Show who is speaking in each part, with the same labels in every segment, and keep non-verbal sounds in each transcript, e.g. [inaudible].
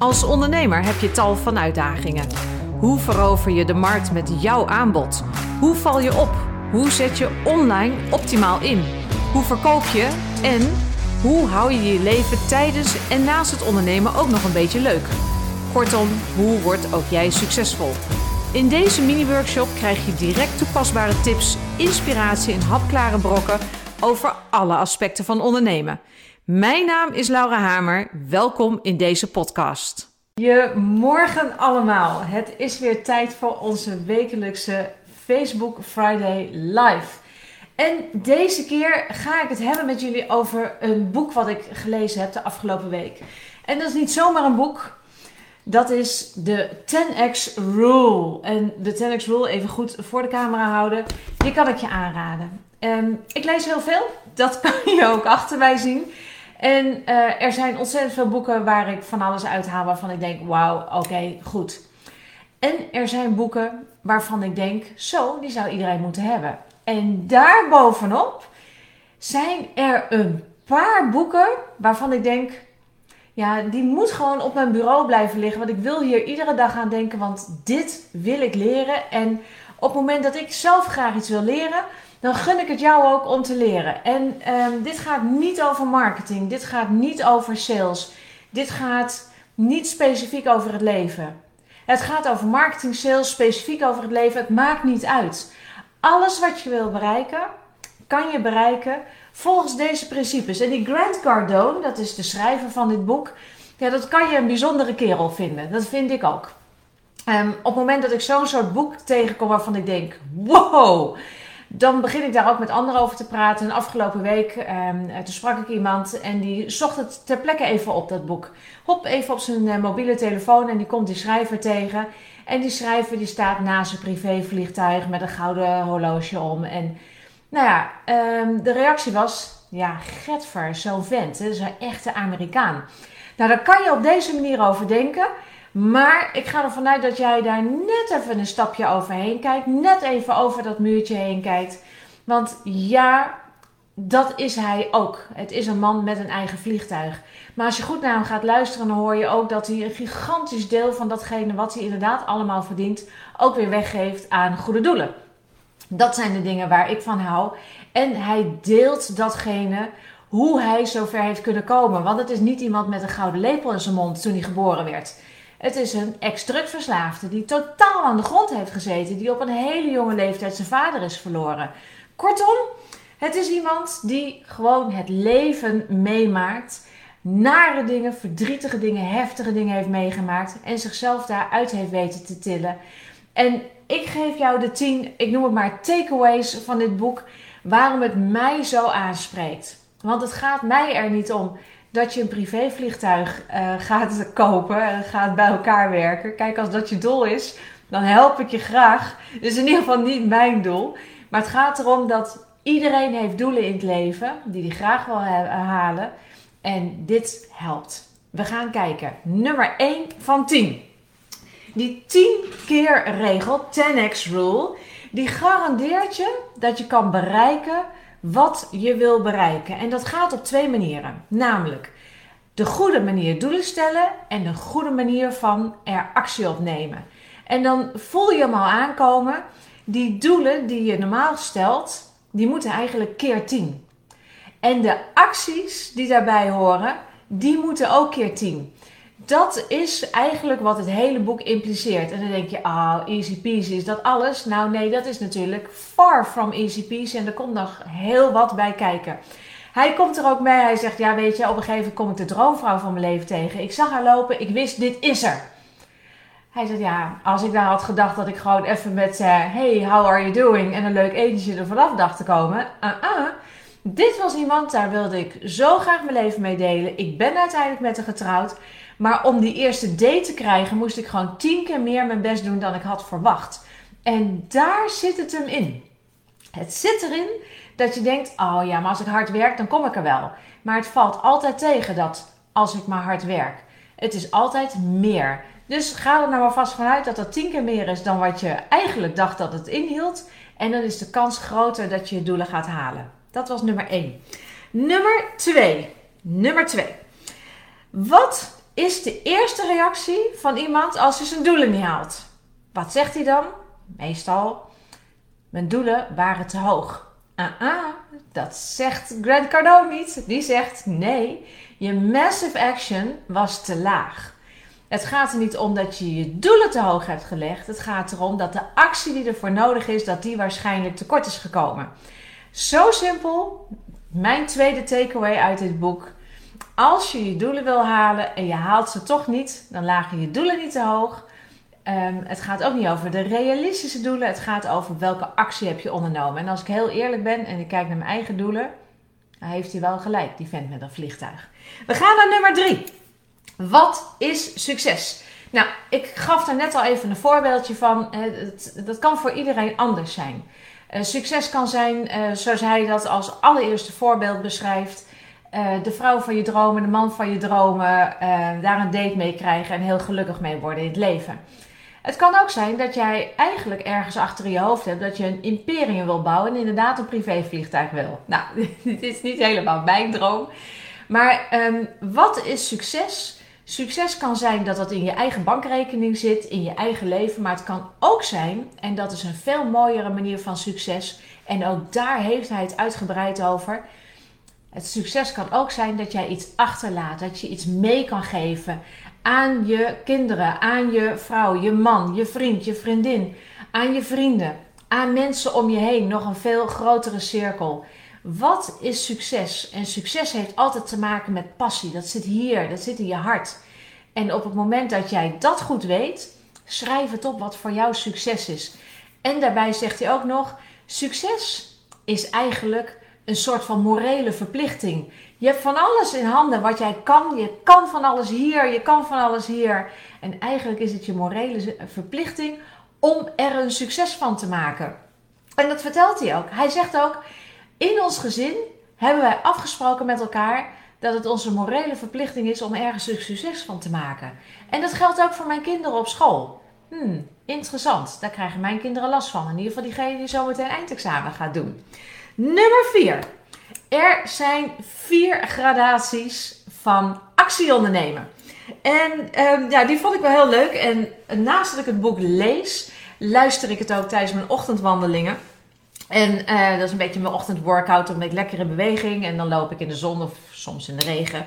Speaker 1: Als ondernemer heb je tal van uitdagingen. Hoe verover je de markt met jouw aanbod? Hoe val je op? Hoe zet je online optimaal in? Hoe verkoop je? En hoe hou je je leven tijdens en naast het ondernemen ook nog een beetje leuk? Kortom, hoe wordt ook jij succesvol? In deze mini-workshop krijg je direct toepasbare tips, inspiratie en hapklare brokken over alle aspecten van ondernemen. Mijn naam is Laura Hamer. Welkom in deze podcast. Je morgen allemaal. Het is weer tijd voor onze wekelijkse Facebook Friday Live. En deze keer ga ik het hebben met jullie over een boek wat ik gelezen heb de afgelopen week. En dat is niet zomaar een boek. Dat is de 10x Rule. En de 10x Rule, even goed voor de camera houden, die kan ik je aanraden. Um, ik lees heel veel, dat kan je ook achter mij zien. En uh, er zijn ontzettend veel boeken waar ik van alles uithaal waarvan ik denk, wauw, oké, goed. En er zijn boeken waarvan ik denk, zo, die zou iedereen moeten hebben. En daarbovenop zijn er een paar boeken waarvan ik denk, ja, die moet gewoon op mijn bureau blijven liggen. Want ik wil hier iedere dag aan denken, want dit wil ik leren. En op het moment dat ik zelf graag iets wil leren, dan gun ik het jou ook om te leren. En um, dit gaat niet over marketing, dit gaat niet over sales, dit gaat niet specifiek over het leven. Het gaat over marketing, sales, specifiek over het leven. Het maakt niet uit. Alles wat je wil bereiken, kan je bereiken volgens deze principes. En die Grant Cardone, dat is de schrijver van dit boek, ja, dat kan je een bijzondere kerel vinden. Dat vind ik ook. Um, op het moment dat ik zo'n soort boek tegenkom waarvan ik denk: wow, dan begin ik daar ook met anderen over te praten. En afgelopen week um, toen sprak ik iemand en die zocht het ter plekke even op, dat boek. Hop, even op zijn uh, mobiele telefoon en die komt die schrijver tegen. En die schrijver die staat naast zijn privévliegtuig met een gouden horloge om. En nou ja, um, de reactie was, ja, Getver, zo'n vent, is een echte Amerikaan. Nou, daar kan je op deze manier over denken. Maar ik ga ervan uit dat jij daar net even een stapje overheen kijkt. Net even over dat muurtje heen kijkt. Want ja, dat is hij ook. Het is een man met een eigen vliegtuig. Maar als je goed naar hem gaat luisteren, dan hoor je ook dat hij een gigantisch deel van datgene wat hij inderdaad allemaal verdient, ook weer weggeeft aan goede doelen. Dat zijn de dingen waar ik van hou. En hij deelt datgene hoe hij zover heeft kunnen komen. Want het is niet iemand met een gouden lepel in zijn mond toen hij geboren werd. Het is een ex-drugverslaafde die totaal aan de grond heeft gezeten, die op een hele jonge leeftijd zijn vader is verloren. Kortom, het is iemand die gewoon het leven meemaakt, nare dingen, verdrietige dingen, heftige dingen heeft meegemaakt en zichzelf daaruit heeft weten te tillen. En ik geef jou de tien, ik noem het maar takeaways van dit boek, waarom het mij zo aanspreekt. Want het gaat mij er niet om dat je een privévliegtuig uh, gaat kopen en gaat bij elkaar werken. Kijk, als dat je doel is, dan help ik je graag. Is in ieder geval niet mijn doel. Maar het gaat erom dat iedereen heeft doelen in het leven die hij graag wil halen. En dit helpt. We gaan kijken. Nummer 1 van 10. Die 10 keer regel, 10x rule, die garandeert je dat je kan bereiken wat je wil bereiken. En dat gaat op twee manieren. Namelijk de goede manier doelen stellen en de goede manier van er actie op nemen. En dan voel je hem al aankomen. Die doelen die je normaal stelt, die moeten eigenlijk keer 10. En de acties die daarbij horen, die moeten ook keer 10 dat is eigenlijk wat het hele boek impliceert. En dan denk je, ah, oh, easy peasy, is dat alles? Nou nee, dat is natuurlijk far from easy peasy en er komt nog heel wat bij kijken. Hij komt er ook mee, hij zegt, ja weet je, op een gegeven moment kom ik de droomvrouw van mijn leven tegen. Ik zag haar lopen, ik wist, dit is er. Hij zegt, ja, als ik daar had gedacht dat ik gewoon even met, uh, hey, how are you doing? En een leuk etentje er vanaf dacht te komen. Uh -uh. Dit was iemand, daar wilde ik zo graag mijn leven mee delen. Ik ben uiteindelijk met haar getrouwd. Maar om die eerste date te krijgen, moest ik gewoon tien keer meer mijn best doen dan ik had verwacht. En daar zit het hem in. Het zit erin dat je denkt: oh ja, maar als ik hard werk, dan kom ik er wel. Maar het valt altijd tegen dat als ik maar hard werk. Het is altijd meer. Dus ga er nou maar vast vanuit dat dat tien keer meer is dan wat je eigenlijk dacht dat het inhield. En dan is de kans groter dat je je doelen gaat halen. Dat was nummer 1. Nummer 2. Nummer 2. Wat is de eerste reactie van iemand als hij zijn doelen niet haalt? Wat zegt hij dan? Meestal, mijn doelen waren te hoog. Ah, ah, dat zegt Grant Cardone niet. Die zegt nee, je massive action was te laag. Het gaat er niet om dat je je doelen te hoog hebt gelegd. Het gaat erom dat de actie die ervoor nodig is, dat die waarschijnlijk tekort is gekomen. Zo simpel. Mijn tweede takeaway uit dit boek. Als je je doelen wil halen en je haalt ze toch niet, dan lagen je doelen niet te hoog. Ehm, het gaat ook niet over de realistische doelen. Het gaat over welke actie heb je ondernomen. En als ik heel eerlijk ben en ik kijk naar mijn eigen doelen, dan heeft hij wel gelijk, die vent met een vliegtuig. We gaan naar nummer drie. Wat is succes? Nou, ik gaf daar net al even een voorbeeldje van. Dat kan voor iedereen anders zijn. Eh, succes kan zijn, uh, zoals hij dat als allereerste voorbeeld beschrijft. Uh, de vrouw van je dromen, de man van je dromen, daar een date mee krijgen en heel gelukkig mee worden in het leven. Het kan ook zijn dat jij eigenlijk ergens achter je hoofd hebt dat je een imperium wil bouwen en inderdaad een privévliegtuig wil. Nou, [laughs] dit is niet helemaal mijn droom. Maar um, wat is succes? Succes kan zijn dat dat in je eigen bankrekening zit, in je eigen leven, maar het kan ook zijn, en dat is een veel mooiere manier van succes, en ook daar heeft hij het uitgebreid over. Het succes kan ook zijn dat jij iets achterlaat, dat je iets mee kan geven aan je kinderen, aan je vrouw, je man, je vriend, je vriendin, aan je vrienden, aan mensen om je heen, nog een veel grotere cirkel. Wat is succes? En succes heeft altijd te maken met passie. Dat zit hier, dat zit in je hart. En op het moment dat jij dat goed weet, schrijf het op wat voor jou succes is. En daarbij zegt hij ook nog: succes is eigenlijk een soort van morele verplichting. Je hebt van alles in handen wat jij kan. Je kan van alles hier, je kan van alles hier. En eigenlijk is het je morele verplichting om er een succes van te maken. En dat vertelt hij ook. Hij zegt ook: in ons gezin hebben wij afgesproken met elkaar dat het onze morele verplichting is om ergens een succes van te maken. En dat geldt ook voor mijn kinderen op school. Hmm, interessant. Daar krijgen mijn kinderen last van. In ieder geval diegene die zometeen eindexamen gaat doen. Nummer 4. Er zijn vier gradaties van actie ondernemen. En um, ja, die vond ik wel heel leuk. En naast dat ik het boek lees, luister ik het ook tijdens mijn ochtendwandelingen. En uh, dat is een beetje mijn ochtendworkout. Dan ben ik lekker in beweging. En dan loop ik in de zon of soms in de regen.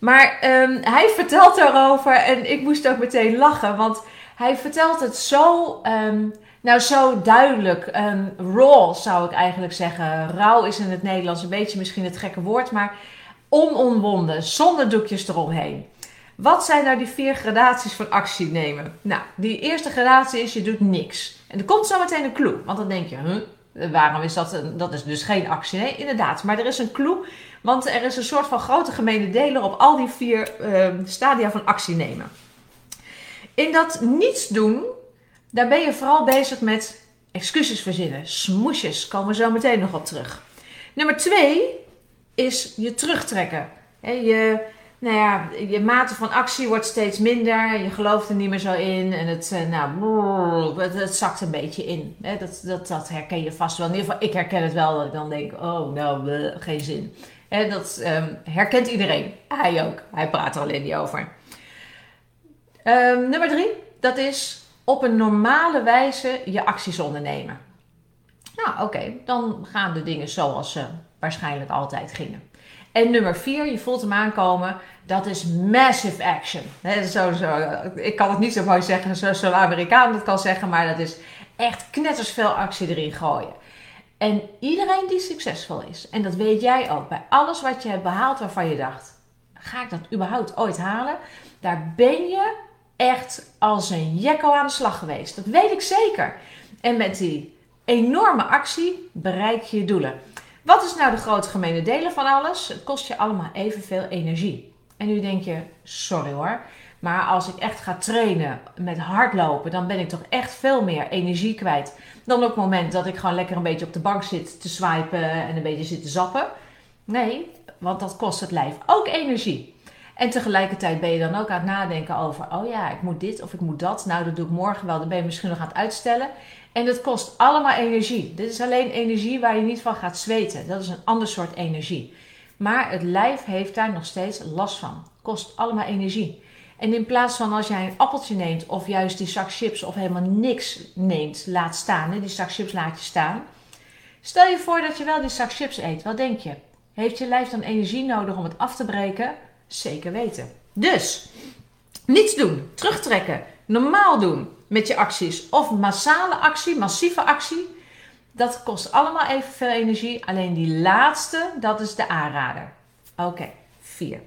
Speaker 1: Maar um, hij vertelt erover. En ik moest ook meteen lachen. Want hij vertelt het zo, um, nou zo duidelijk. Um, raw zou ik eigenlijk zeggen. Rauw is in het Nederlands een beetje misschien het gekke woord. Maar onomwonden. Zonder doekjes eromheen. Wat zijn nou die vier gradaties van actie nemen? Nou, die eerste gradatie is je doet niks. En er komt zo meteen een clue. Want dan denk je, huh, Waarom is dat? Dat is dus geen actie. Nee, inderdaad. Maar er is een clue. Want er is een soort van grote gemene deler op al die vier uh, stadia van actie nemen. In dat niets doen, daar ben je vooral bezig met excuses verzinnen. Smoesjes, komen we zo meteen nog op terug. Nummer twee is je terugtrekken. je nou ja, je mate van actie wordt steeds minder. Je gelooft er niet meer zo in. En het, eh, nou, het, zakt een beetje in. Dat, dat, dat herken je vast wel. In ieder geval, ik herken het wel. Dat ik dan denk, oh, nou, geen zin. Dat um, herkent iedereen. Hij ook. Hij praat er alleen niet over. Um, nummer drie, dat is op een normale wijze je acties ondernemen. Nou, oké, dan gaan de dingen zoals ze waarschijnlijk altijd gingen. En nummer vier, je voelt hem aankomen, dat is massive action. zo, zo, ik kan het niet zo mooi zeggen zoals zo'n Amerikaan dat kan zeggen, maar dat is echt knetters veel actie erin gooien. En iedereen die succesvol is, en dat weet jij ook, bij alles wat je hebt behaald waarvan je dacht, ga ik dat überhaupt ooit halen? Daar ben je echt als een jekko aan de slag geweest. Dat weet ik zeker. En met die enorme actie bereik je je doelen. Wat is nou de grote gemene delen van alles? Het kost je allemaal evenveel energie. En nu denk je, sorry hoor, maar als ik echt ga trainen met hardlopen, dan ben ik toch echt veel meer energie kwijt dan op het moment dat ik gewoon lekker een beetje op de bank zit te swipen en een beetje zit te zappen. Nee, want dat kost het lijf ook energie. En tegelijkertijd ben je dan ook aan het nadenken over, oh ja, ik moet dit of ik moet dat. Nou, dat doe ik morgen wel. Dan ben je misschien nog aan het uitstellen. En dat kost allemaal energie. Dit is alleen energie waar je niet van gaat zweten. Dat is een ander soort energie. Maar het lijf heeft daar nog steeds last van. Kost allemaal energie. En in plaats van als jij een appeltje neemt of juist die zak chips of helemaal niks neemt, laat staan, hè, die zak chips laat je staan. Stel je voor dat je wel die zak chips eet. Wat denk je? Heeft je lijf dan energie nodig om het af te breken? Zeker weten. Dus, niets doen, terugtrekken, normaal doen met je acties of massale actie, massieve actie. Dat kost allemaal evenveel energie. Alleen die laatste, dat is de aanrader. Oké, vier.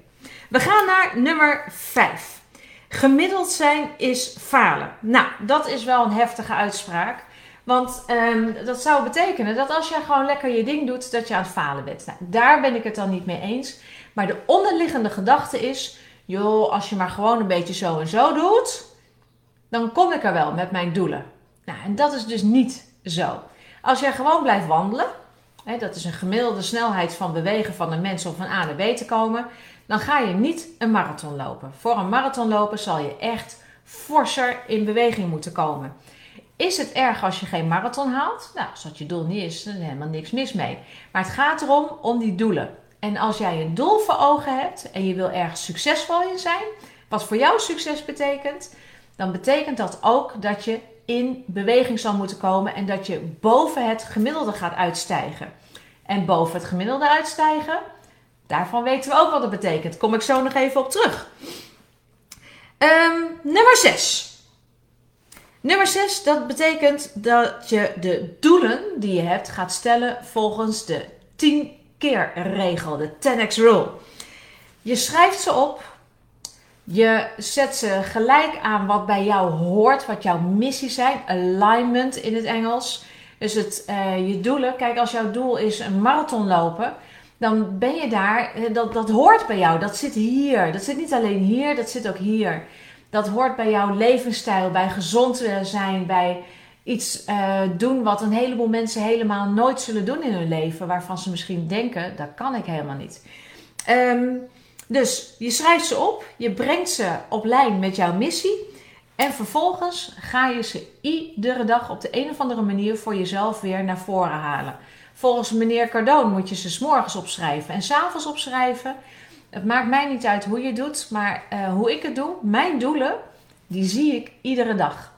Speaker 1: We gaan naar nummer 5. Gemiddeld zijn is falen. Nou, dat is wel een heftige uitspraak. Want um, dat zou betekenen dat als jij gewoon lekker je ding doet, dat je aan het falen bent. Nou, daar ben ik het dan niet mee eens. Maar de onderliggende gedachte is: joh, als je maar gewoon een beetje zo en zo doet, dan kom ik er wel met mijn doelen. Nou, en dat is dus niet zo. Als jij gewoon blijft wandelen, hè, dat is een gemiddelde snelheid van bewegen van een mens om van A naar B te komen, dan ga je niet een marathon lopen. Voor een marathon lopen zal je echt forser in beweging moeten komen. Is het erg als je geen marathon haalt? Nou, als dat je doel niet is, dan is helemaal niks mis mee. Maar het gaat erom om die doelen. En als jij een doel voor ogen hebt en je wil ergens succesvol in zijn, wat voor jou succes betekent, dan betekent dat ook dat je in beweging zal moeten komen en dat je boven het gemiddelde gaat uitstijgen. En boven het gemiddelde uitstijgen, daarvan weten we ook wat dat betekent. Kom ik zo nog even op terug. Um, nummer 6. Nummer 6, dat betekent dat je de doelen die je hebt gaat stellen volgens de 10 keer regel, de 10x rule. Je schrijft ze op, je zet ze gelijk aan wat bij jou hoort, wat jouw missies zijn, alignment in het Engels. Dus het, uh, je doelen, kijk als jouw doel is een marathon lopen, dan ben je daar, eh, dat, dat hoort bij jou, dat zit hier. Dat zit niet alleen hier, dat zit ook hier. Dat hoort bij jouw levensstijl, bij gezond zijn, bij iets uh, doen wat een heleboel mensen helemaal nooit zullen doen in hun leven, waarvan ze misschien denken, dat kan ik helemaal niet. Um, dus je schrijft ze op, je brengt ze op lijn met jouw missie en vervolgens ga je ze iedere dag op de een of andere manier voor jezelf weer naar voren halen. Volgens meneer Cardone moet je ze s'morgens opschrijven en s'avonds opschrijven. Het maakt mij niet uit hoe je het doet, maar uh, hoe ik het doe, mijn doelen, die zie ik iedere dag.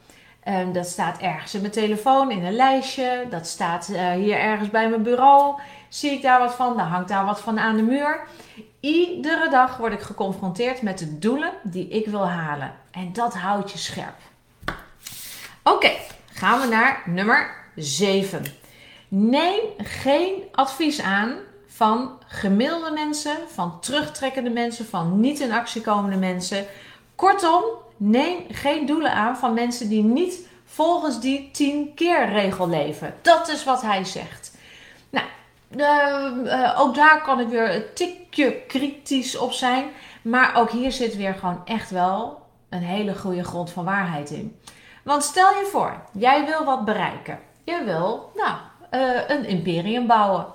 Speaker 1: Um, dat staat ergens in mijn telefoon, in een lijstje. Dat staat uh, hier ergens bij mijn bureau. Zie ik daar wat van? Dan hangt daar wat van aan de muur. Iedere dag word ik geconfronteerd met de doelen die ik wil halen. En dat houdt je scherp. Oké, gaan we naar nummer 7. Neem geen advies aan van gemiddelde mensen, van terugtrekkende mensen, van niet in actie komende mensen. Kortom, neem geen doelen aan van mensen die niet volgens die 10 keer regel leven. Dat is wat hij zegt. Nou, uh, ook daar kan ik weer een tikje kritisch op zijn. Maar ook hier zit weer gewoon echt wel een hele goede grond van waarheid in. Want stel je voor, jij wil wat bereiken. Je wil, nou, uh, een imperium bouwen.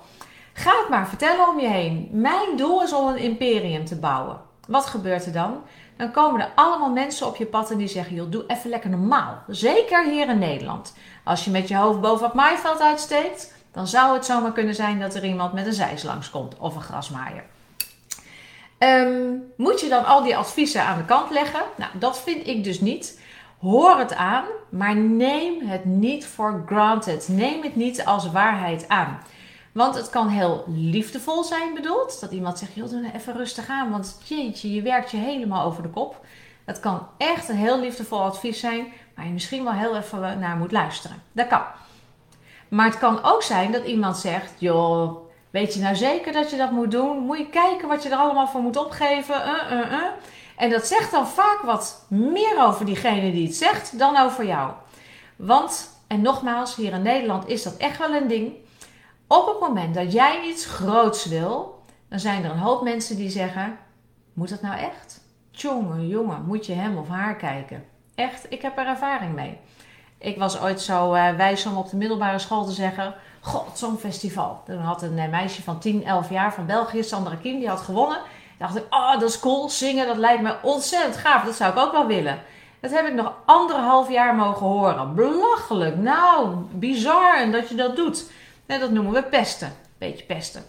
Speaker 1: Ga het maar vertellen om je heen. Mijn doel is om een imperium te bouwen. Wat gebeurt er dan? Dan komen er allemaal mensen op je pad en die zeggen: joh, doe even lekker normaal. Zeker hier in Nederland. Als je met je hoofd boven het maaiveld uitsteekt, dan zou het zomaar kunnen zijn dat er iemand met een zeis langskomt of een grasmaaier. Um, moet je dan al die adviezen aan de kant leggen? Nou, dat vind ik dus niet. Hoor het aan, maar neem het niet voor granted. Neem het niet als waarheid aan. Want het kan heel liefdevol zijn bedoeld. Dat iemand zegt, joh, doe nou even rustig aan. Want jeetje, je werkt je helemaal over de kop. Het kan echt een heel liefdevol advies zijn. Waar je misschien wel heel even naar moet luisteren. Dat kan. Maar het kan ook zijn dat iemand zegt: joh, weet je nou zeker dat je dat moet doen? Moet je kijken wat je er allemaal voor moet opgeven? Uh. En dat zegt dan vaak wat meer over diegene die het zegt dan over jou. Want, en nogmaals, hier in Nederland is dat echt wel een ding. Op het moment dat jij iets groots wil, dan zijn er een hoop mensen die zeggen: Moet dat nou echt? Jongen, jongen, moet je hem of haar kijken? Echt, ik heb er ervaring mee. Ik was ooit zo uh, wijs om op de middelbare school te zeggen: God, zo'n festival. Toen had een uh, meisje van 10, 11 jaar van België, Sandra Kim, die had gewonnen. dacht ik: Oh, dat is cool. Zingen, dat lijkt me ontzettend gaaf. Dat zou ik ook wel willen. Dat heb ik nog anderhalf jaar mogen horen. Belachelijk. Nou, bizar en dat je dat doet. Nee, dat noemen we pesten. Beetje pesten.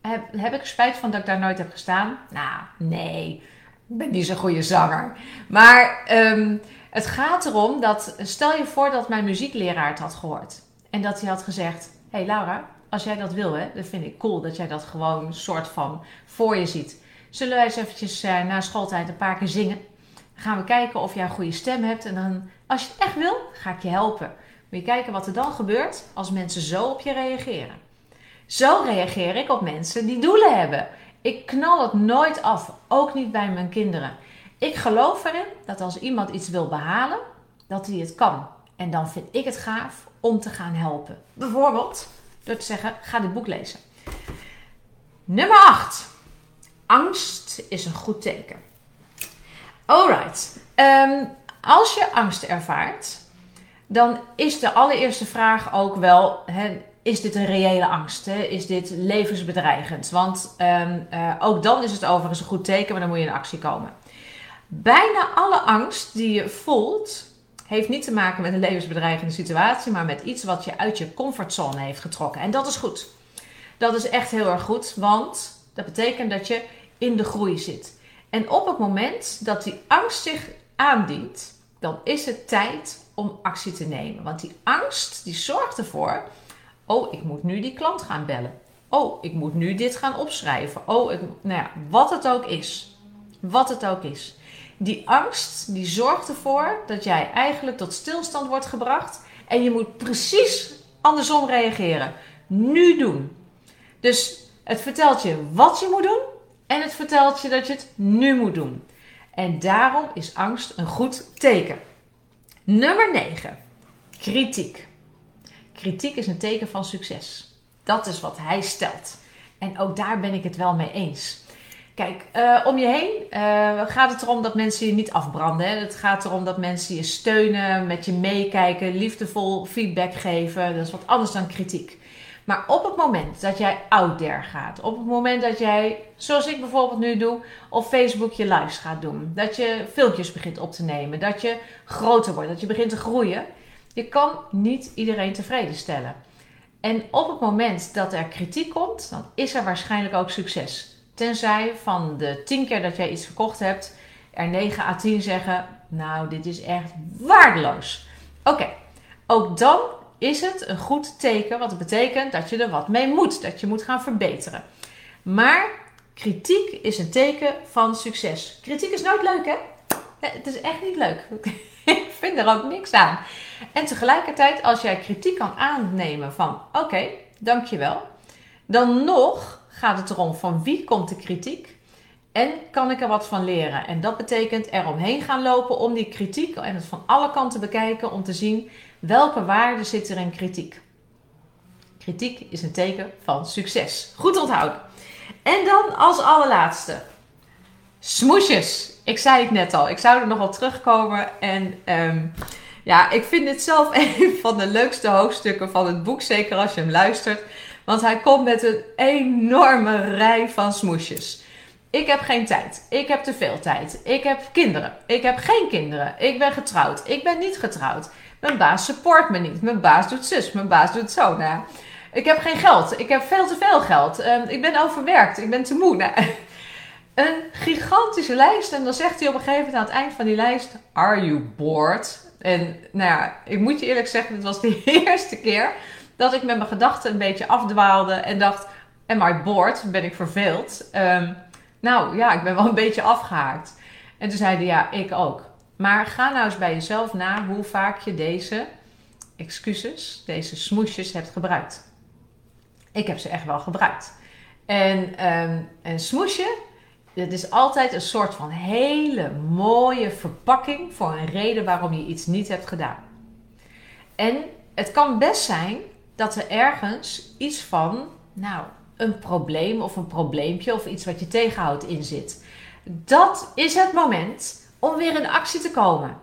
Speaker 1: Heb, heb ik spijt van dat ik daar nooit heb gestaan? Nou, nee. Ik ben niet zo'n goede zanger. Maar ehm, het gaat erom dat, stel je voor dat mijn muziekleraar het had gehoord. En dat hij had gezegd, hé hey Laura, als jij dat wil, hè, dan vind ik cool dat jij dat gewoon een soort van voor je ziet. Zullen wij eens eventjes uh, na schooltijd een paar keer zingen? Dan gaan we kijken of jij een goede stem hebt. En dan, als je het echt wil, ga ik je helpen. Je kijken wat er dan gebeurt als mensen zo op je reageren. Zo reageer ik op mensen die doelen hebben. Ik knal het nooit af, ook niet bij mijn kinderen. Ik geloof erin dat als iemand iets wil behalen, dat hij het kan. En dan vind ik het gaaf om te gaan helpen. Bijvoorbeeld door te zeggen: ga dit boek lezen. Nummer 8. Angst is een goed teken. Alright. Um, als je angst ervaart, dan is de allereerste vraag ook wel: is dit een reële angst? Hè? Is dit levensbedreigend? Want um, uh, ook dan is het overigens een goed teken, maar dan moet je in actie komen. Bijna alle angst die je voelt, heeft niet te maken met een levensbedreigende situatie, maar met iets wat je uit je comfortzone heeft getrokken. En dat is goed. Dat is echt heel erg goed, want dat betekent dat je in de groei zit. En op het moment dat die angst zich aandient, dan is het tijd om actie te nemen. Want die angst die zorgt ervoor Oh, ik moet nu die klant gaan bellen. Oh, ik moet nu dit gaan opschrijven. Oh, nou ja, wat het ook is. Wat het ook is. Die angst die zorgt ervoor dat jij eigenlijk tot stilstand wordt gebracht. En je moet precies andersom reageren. Nu doen. Dus het vertelt je wat je moet doen. En het vertelt je dat je het nu moet doen. En daarom is angst een goed teken. Nummer 9. Kritiek. Kritiek is een teken van succes. Dat is wat hij stelt. En ook daar ben ik het wel mee eens. Kijk, uh, om je heen uh, gaat het erom dat mensen je niet afbranden. Hè? Het gaat erom dat mensen je steunen, met je meekijken, liefdevol feedback geven. Dat is wat anders dan kritiek. Maar op het moment dat jij out there gaat, op het moment dat jij, zoals ik bijvoorbeeld nu doe, op Facebook je lives gaat doen, dat je filmpjes begint op te nemen, dat je groter wordt, dat je begint te groeien, je kan niet iedereen tevreden stellen. En op het moment dat er kritiek komt, dan is er waarschijnlijk ook succes. Tenzij van de 10 keer dat jij iets verkocht hebt, er 9 à 10 zeggen: Nou, dit is echt waardeloos. Oké, ook dan is het een goed teken, wat betekent dat je er wat mee moet, dat je moet gaan verbeteren. Maar kritiek is een teken van succes. Kritiek is nooit leuk, hè? Het is echt niet leuk. [laughs] ik vind er ook niks aan. En tegelijkertijd, als jij kritiek kan aannemen van oké, okay, dankjewel. Dan nog gaat het erom van wie komt de kritiek en kan ik er wat van leren. En dat betekent er omheen gaan lopen om die kritiek en het van alle kanten bekijken om te zien welke waarde zit er in kritiek. Kritiek is een teken van succes. Goed onthouden. En dan als allerlaatste, smoesjes ik zei het net al, ik zou er nog wel terugkomen. En um, ja, ik vind dit zelf [laughs] een van de leukste hoofdstukken van het boek, zeker als je hem luistert. Want hij komt met een enorme rij van smoesjes. Ik heb geen tijd. Ik heb te veel tijd. Ik heb kinderen. Ik heb geen kinderen. Ik ben getrouwd. Ik ben niet getrouwd. Mijn baas support me niet. Mijn baas doet zus. Mijn baas doet zo. Nou, ik heb geen geld. Ik heb veel te veel geld. Um, ik ben overwerkt. Ik ben te moe. Nou, [laughs] een gigantische lijst. En dan zegt hij op een gegeven moment aan het eind van die lijst: Are you bored? En nou ja, ik moet je eerlijk zeggen, dit was de [laughs] eerste keer dat ik met mijn gedachten een beetje afdwaalde en dacht: Am I bored? Ben ik verveeld? Um, nou ja, ik ben wel een beetje afgehaakt. En toen zei hij: Ja, ik ook. Maar ga nou eens bij jezelf na hoe vaak je deze excuses, deze smoesjes hebt gebruikt. Ik heb ze echt wel gebruikt. En um, een smoesje het is altijd een soort van hele mooie verpakking voor een reden waarom je iets niet hebt gedaan. En het kan best zijn dat er ergens iets van, nou, een probleem of een probleempje of iets wat je tegenhoudt in zit. Dat is het moment om weer in actie te komen.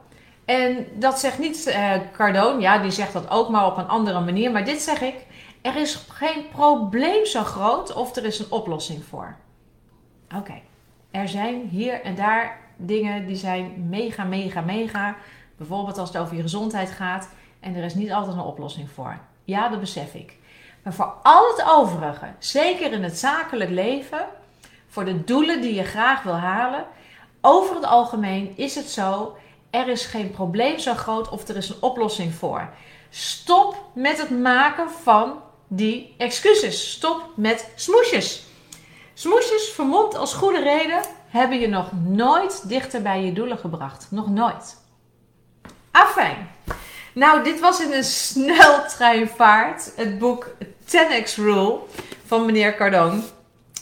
Speaker 1: En dat zegt niet Cardone, ja, die zegt dat ook maar op een andere manier. Maar dit zeg ik: er is geen probleem zo groot of er is een oplossing voor. Oké er zijn hier en daar dingen die zijn mega, mega, mega. Bijvoorbeeld als het over je gezondheid gaat en er is niet altijd een oplossing voor. Ja, dat besef ik. Maar voor al het overige, zeker in het zakelijk leven, voor de doelen die je graag wil halen, over het algemeen is het zo: er is geen probleem zo groot of er is een oplossing voor. Stop met het maken van die excuses. Stop met smoesjes. Smoesjes, vermomd als goede reden, hebben je nog nooit dichter bij je doelen gebracht. Nog nooit. Afijn. Nou, dit was in een sneltreinvaart het boek 10x Rule van meneer Cardone.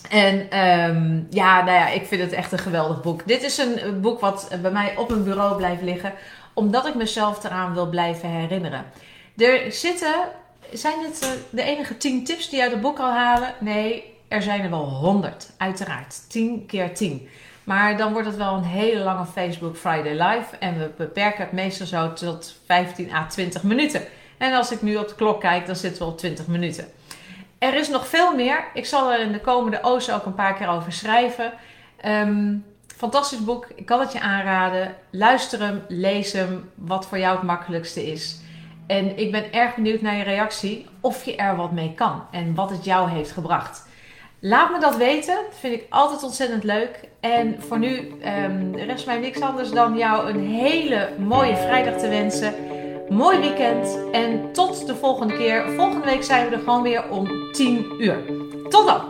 Speaker 1: En um, ja, nou ja, ik vind het echt een geweldig boek. Dit is een boek wat bij mij op mijn bureau blijft liggen, omdat ik mezelf eraan wil blijven herinneren. Er zitten, zijn dit eh, de enige 10 tips die je uit het boek al halen? Nee, er zijn er wel 100, uiteraard. 10 keer 10. Maar dan wordt het wel een hele lange Facebook Friday Live. En we beperken het meestal zo tot 15 à 20 minuten. En als ik nu op de klok kijk, dan zitten we op 20 minuten. Er is nog veel meer. Ik zal er in de komende O's ook een paar keer over schrijven. Um, fantastisch boek. Ik kan het je aanraden. Luister hem, lees hem. Wat voor jou het makkelijkste is. En ik ben erg benieuwd naar je reactie. Of je er wat mee kan. En wat het jou heeft gebracht. Laat me dat weten. Dat vind ik altijd ontzettend leuk. En voor nu um, rest mij niks anders dan jou een hele mooie vrijdag te wensen. Mooi weekend en tot de volgende keer. Volgende week zijn we er gewoon weer om 10 uur. Tot dan!